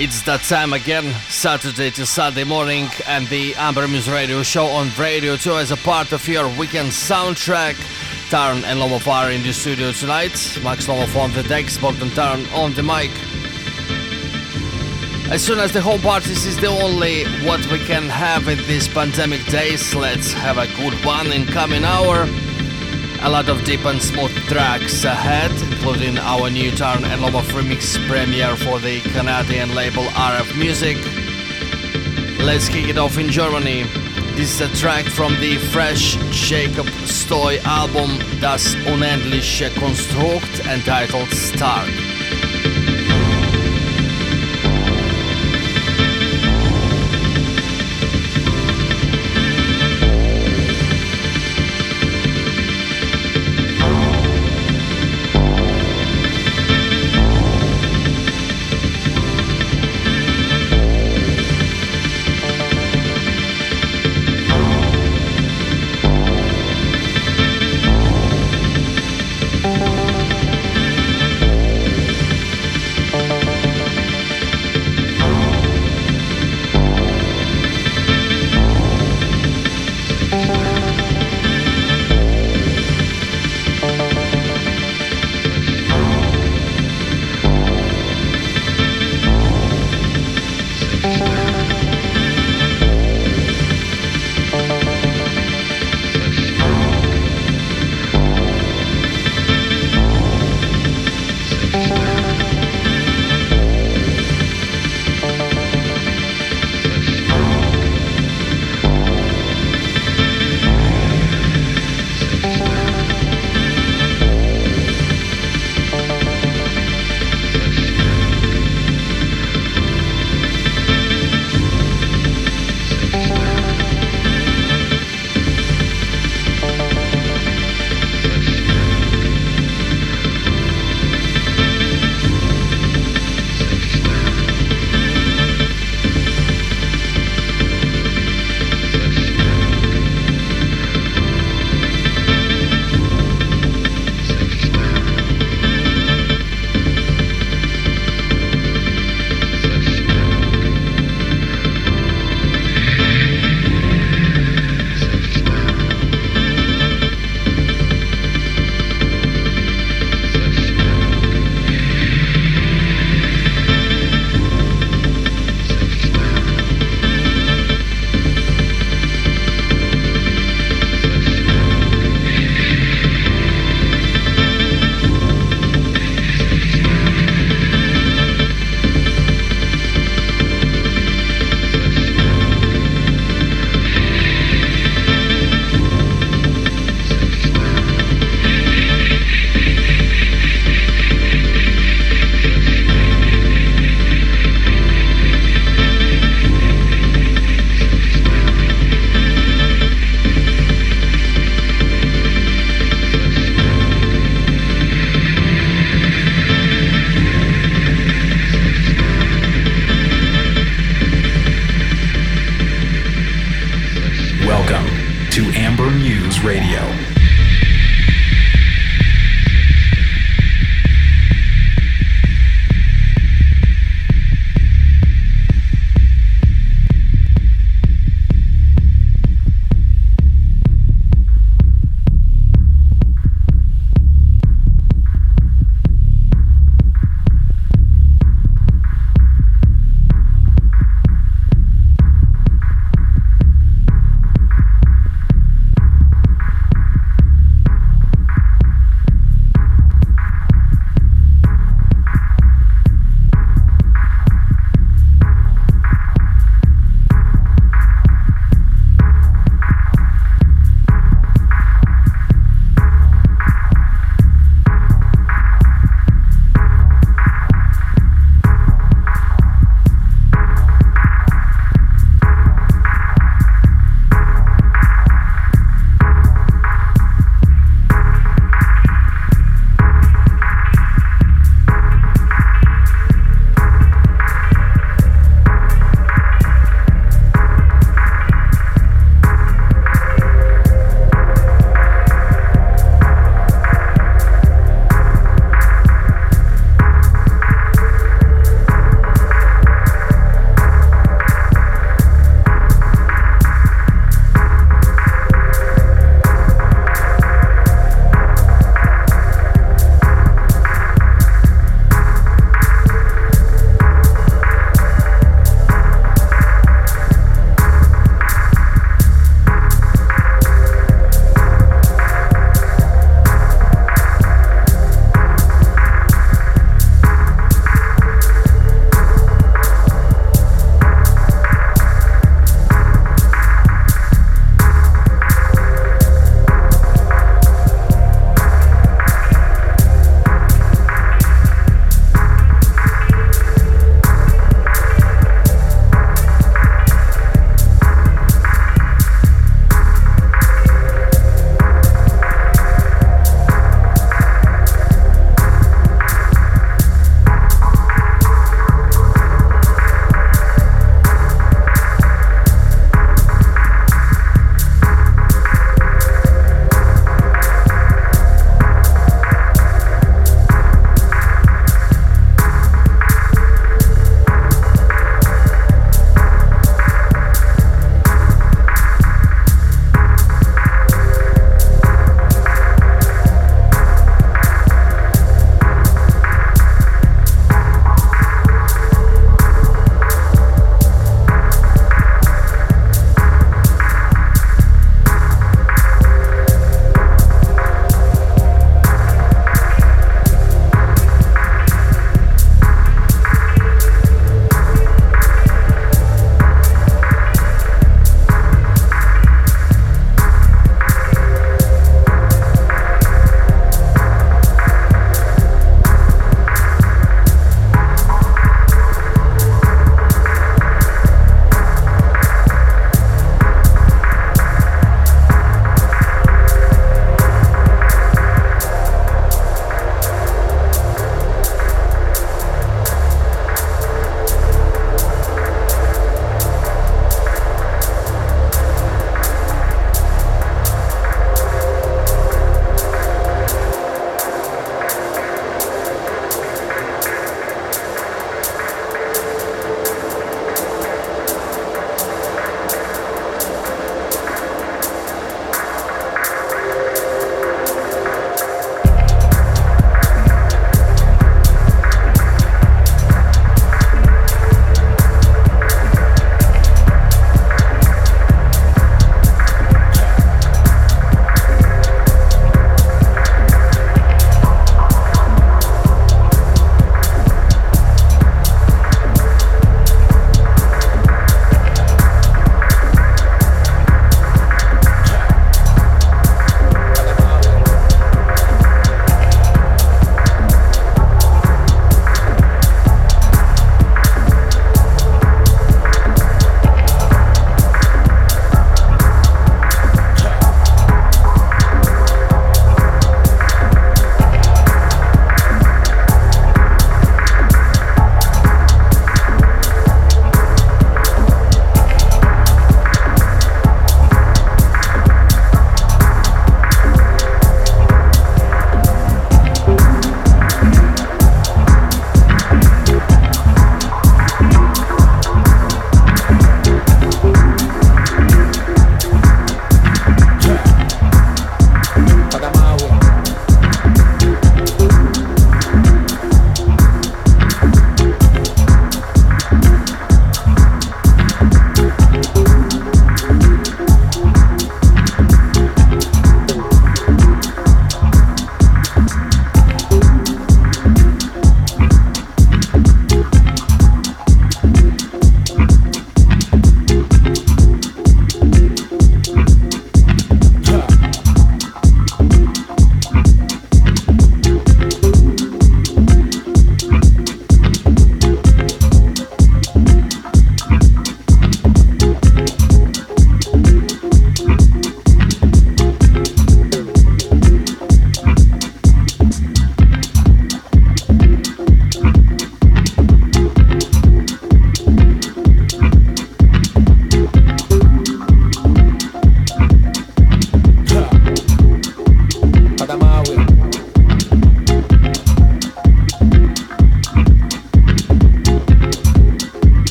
It's that time again, Saturday to Sunday morning, and the Amber Muse Radio show on Radio 2 as a part of your weekend soundtrack. Tarn and Lomov are in the studio tonight. Max Lomov on the decks, Bogdan Tarn on the mic. As soon as the home parties is the only what we can have in these pandemic days, let's have a good one in coming hour. A lot of deep and smooth tracks ahead, including our new Tarn and Lomov remix premiere for the Canadian label RF Music. Let's kick it off in Germany. This is a track from the fresh Jacob Stoy album Das Unendliche Konstrukt entitled Stark.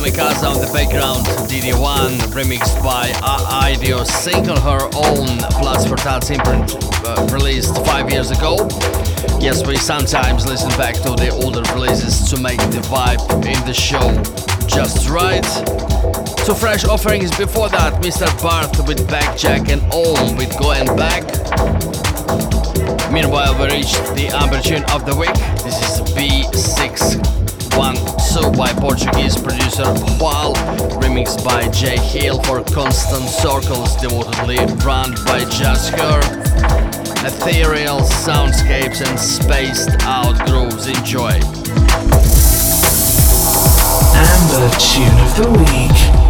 Kamikaze on the background. DD1 remixed by Ideo single her own Plus Portal imprint uh, released five years ago. Yes, we sometimes listen back to the older releases to make the vibe in the show just right. Two fresh offerings before that, Mr. Barth with Backjack and Ohm with Going Back. Meanwhile, we reached the amber tune of the week. This is B612 by Portuguese producer Jual, remixed by Jay Hill for Constant Circles, devotedly run by Just Her. Ethereal soundscapes and spaced out grooves. Enjoy. Amber Tune of the Week.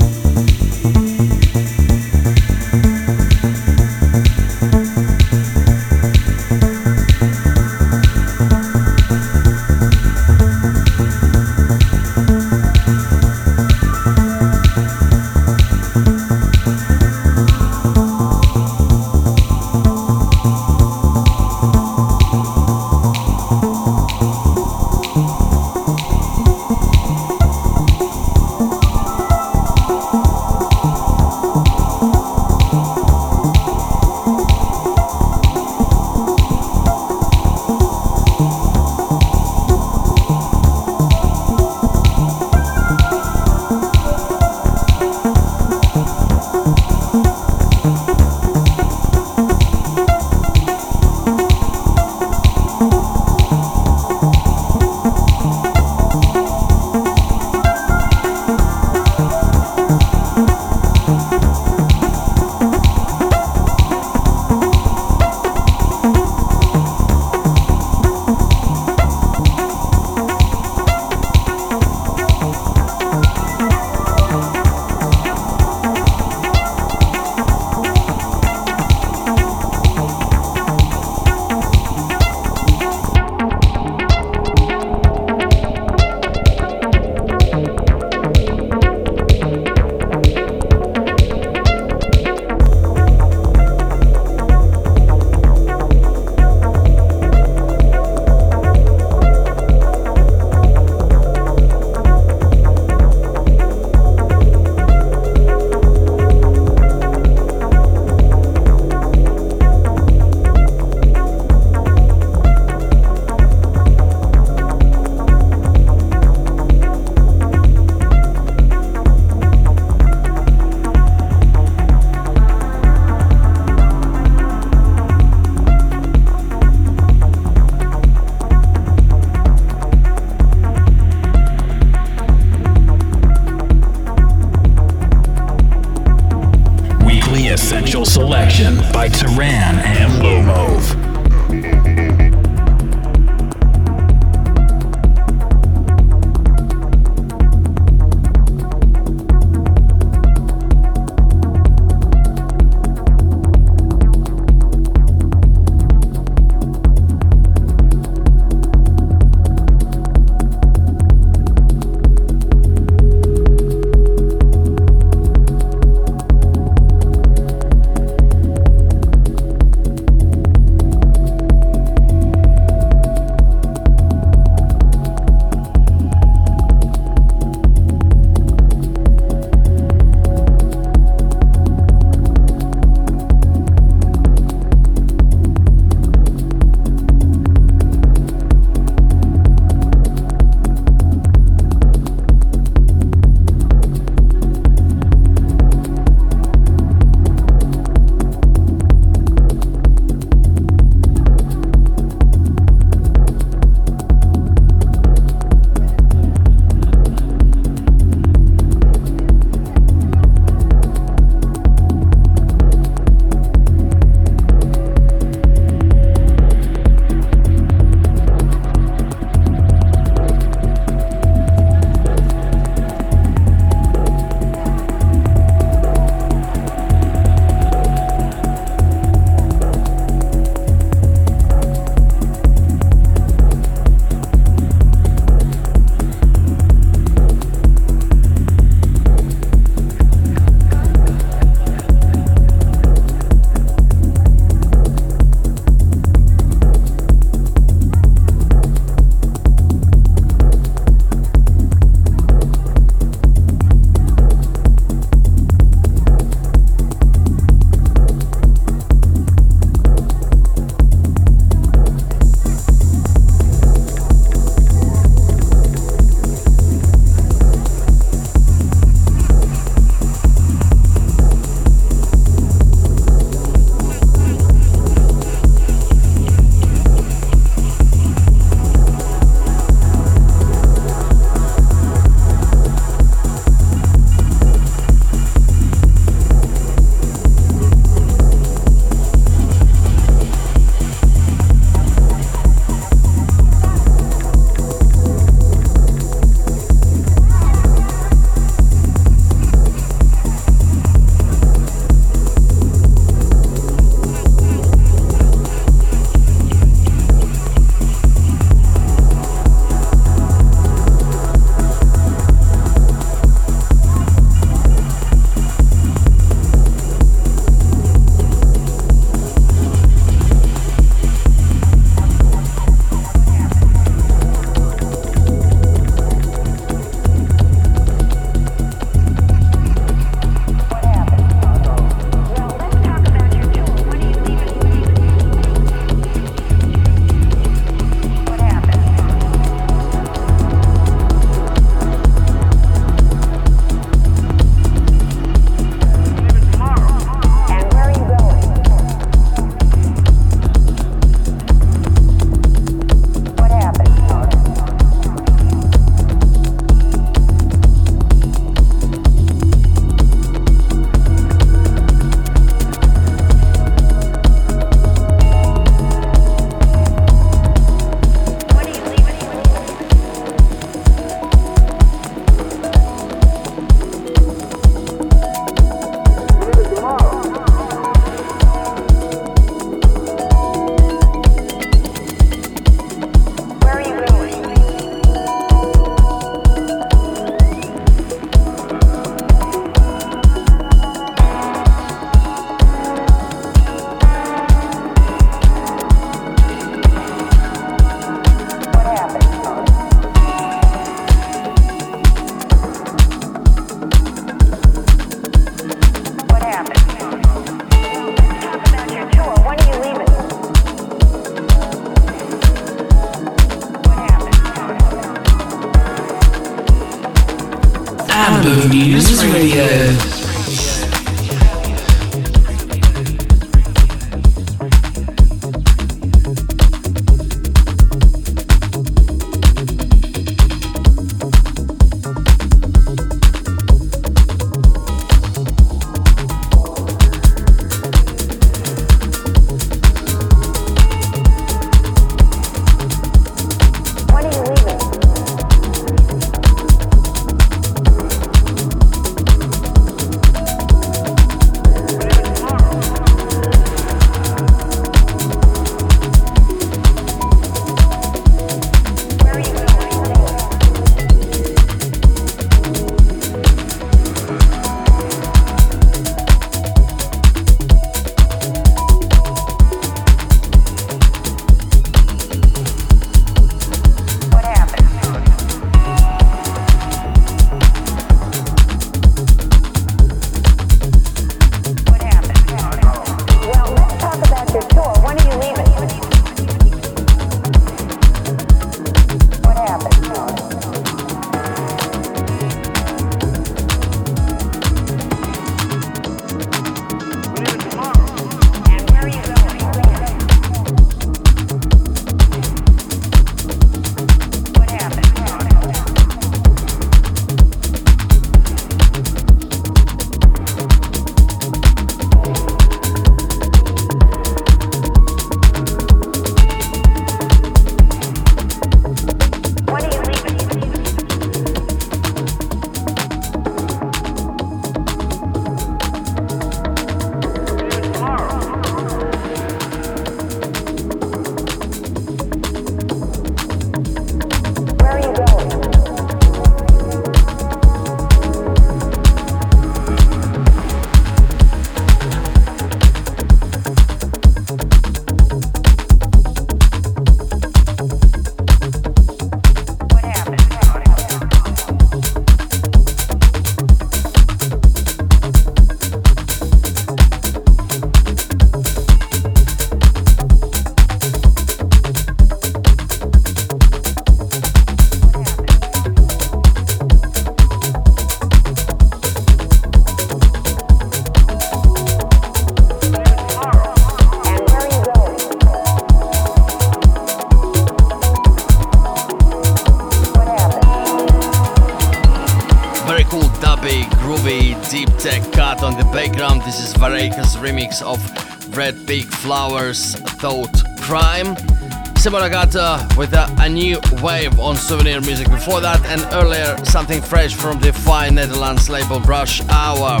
Simona Gata uh, with a, a, new wave on souvenir music before that, and earlier something fresh from the fine Netherlands label Rush Hour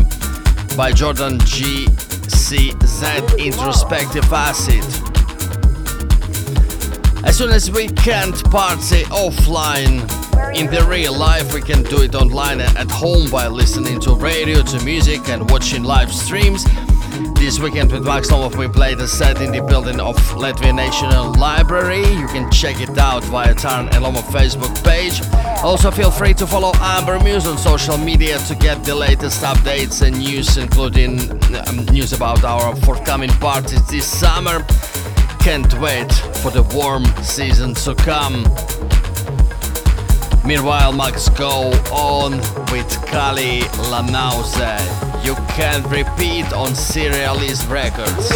by Jordan GCZ Introspective Acid. As soon as we can't party offline, in the real life, we can do it online at home by listening to radio, to music, and watching live streams. This weekend with Max Lomov, we played a set in the building of Latvian National Library. You can check it out via Tarn Lomov Facebook page. Also, feel free to follow Amber Muse on social media to get the latest updates and news, including um, news about our forthcoming parties this summer. Can't wait for the warm season to come. Meanwhile, Max go on with Kali Lanause. You can repeat on Serialist Records.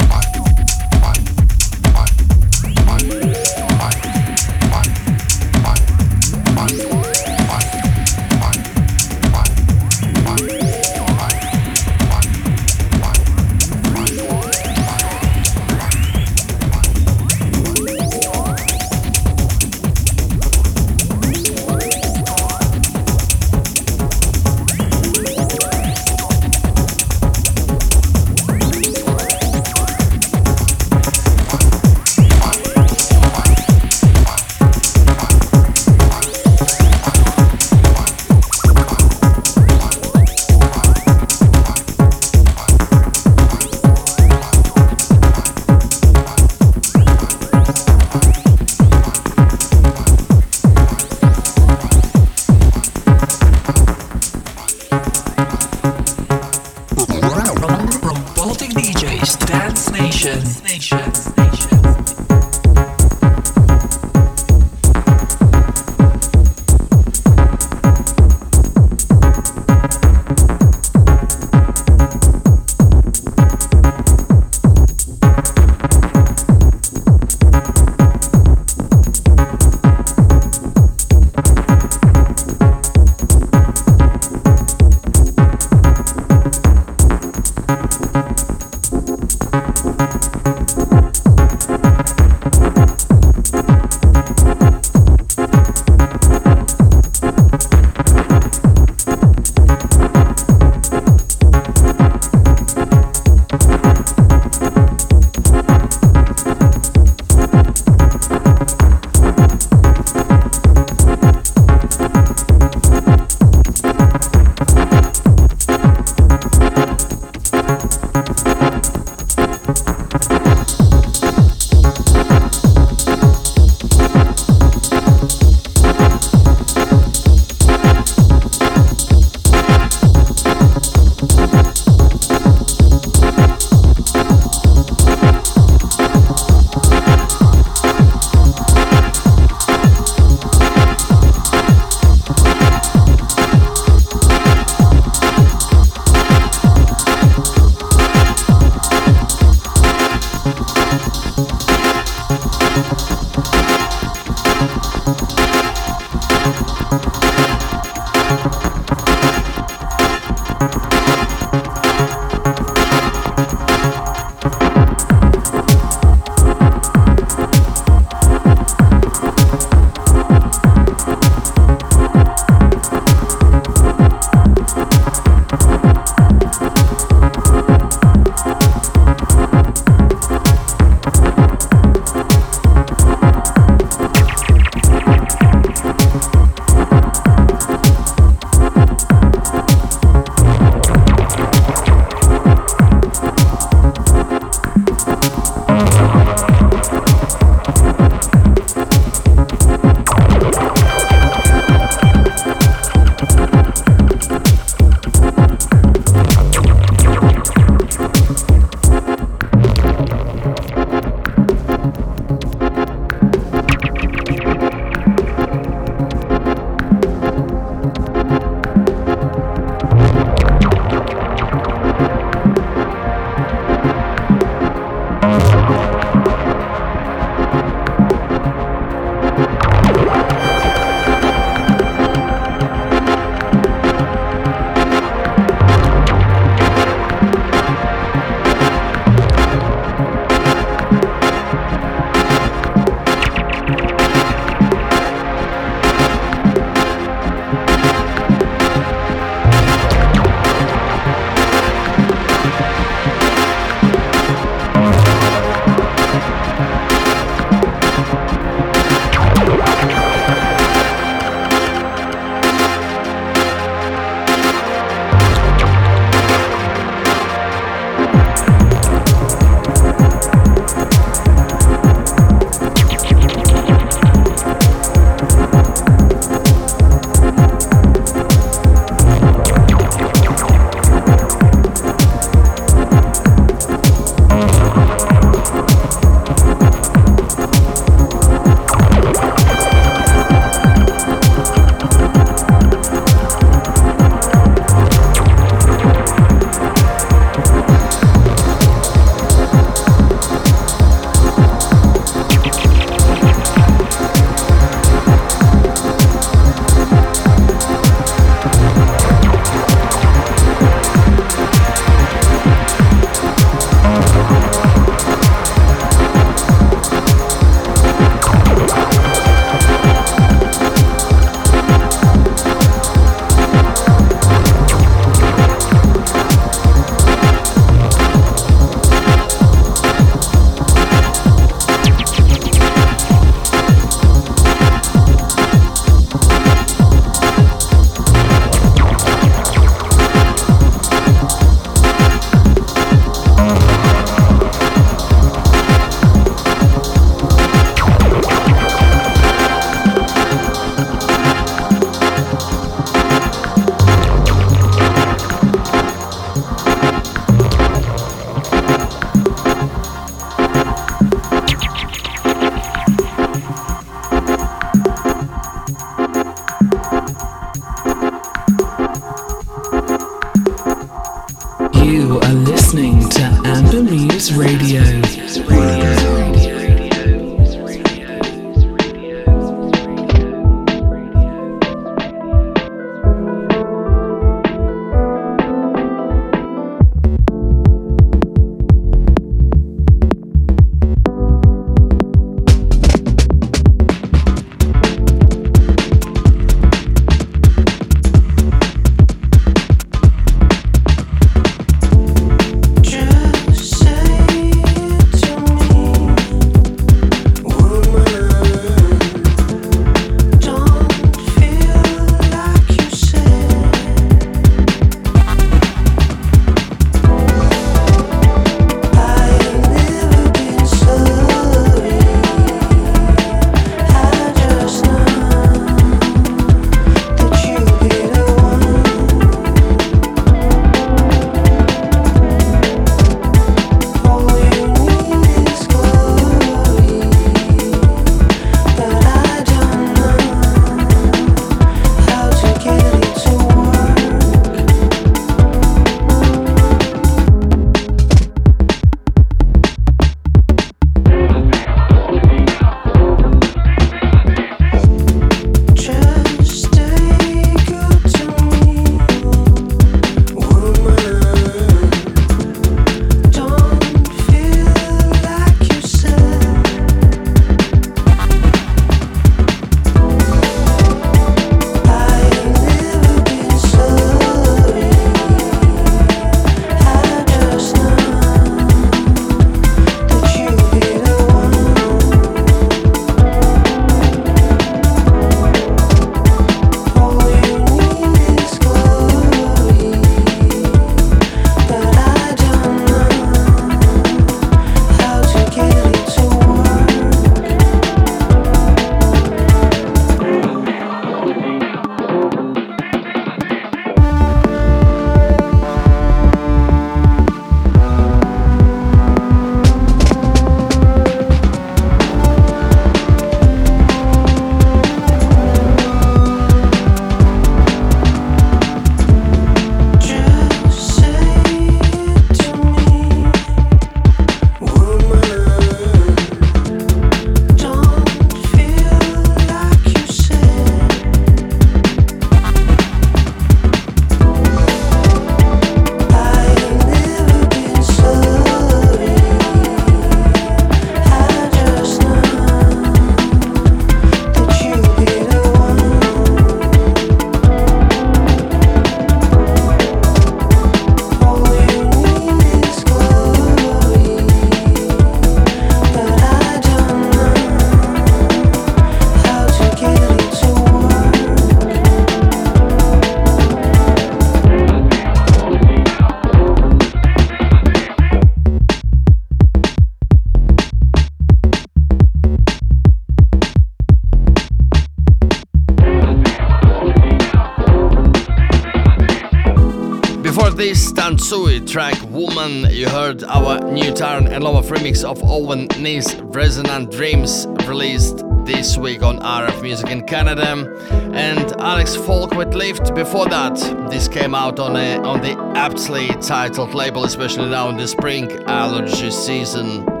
Sui track Woman, you heard our new Tarn and Love remix of Owen Nee's Resonant Dreams released this week on RF Music in Canada, and Alex Folk with Lift. Before that, this came out on a, on the aptly titled label, especially now in the spring allergy season.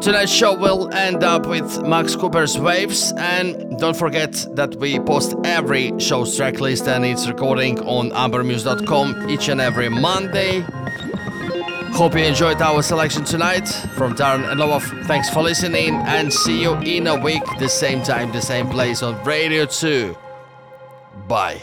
Tonight's show will end up with Max Cooper's Waves, and don't forget that we post every show's track list and its recording on ambermuse.com each and every Monday. Hope you enjoyed our selection tonight. From Tarn and Love, thanks for listening, and see you in a week, the same time, the same place on Radio 2. Bye.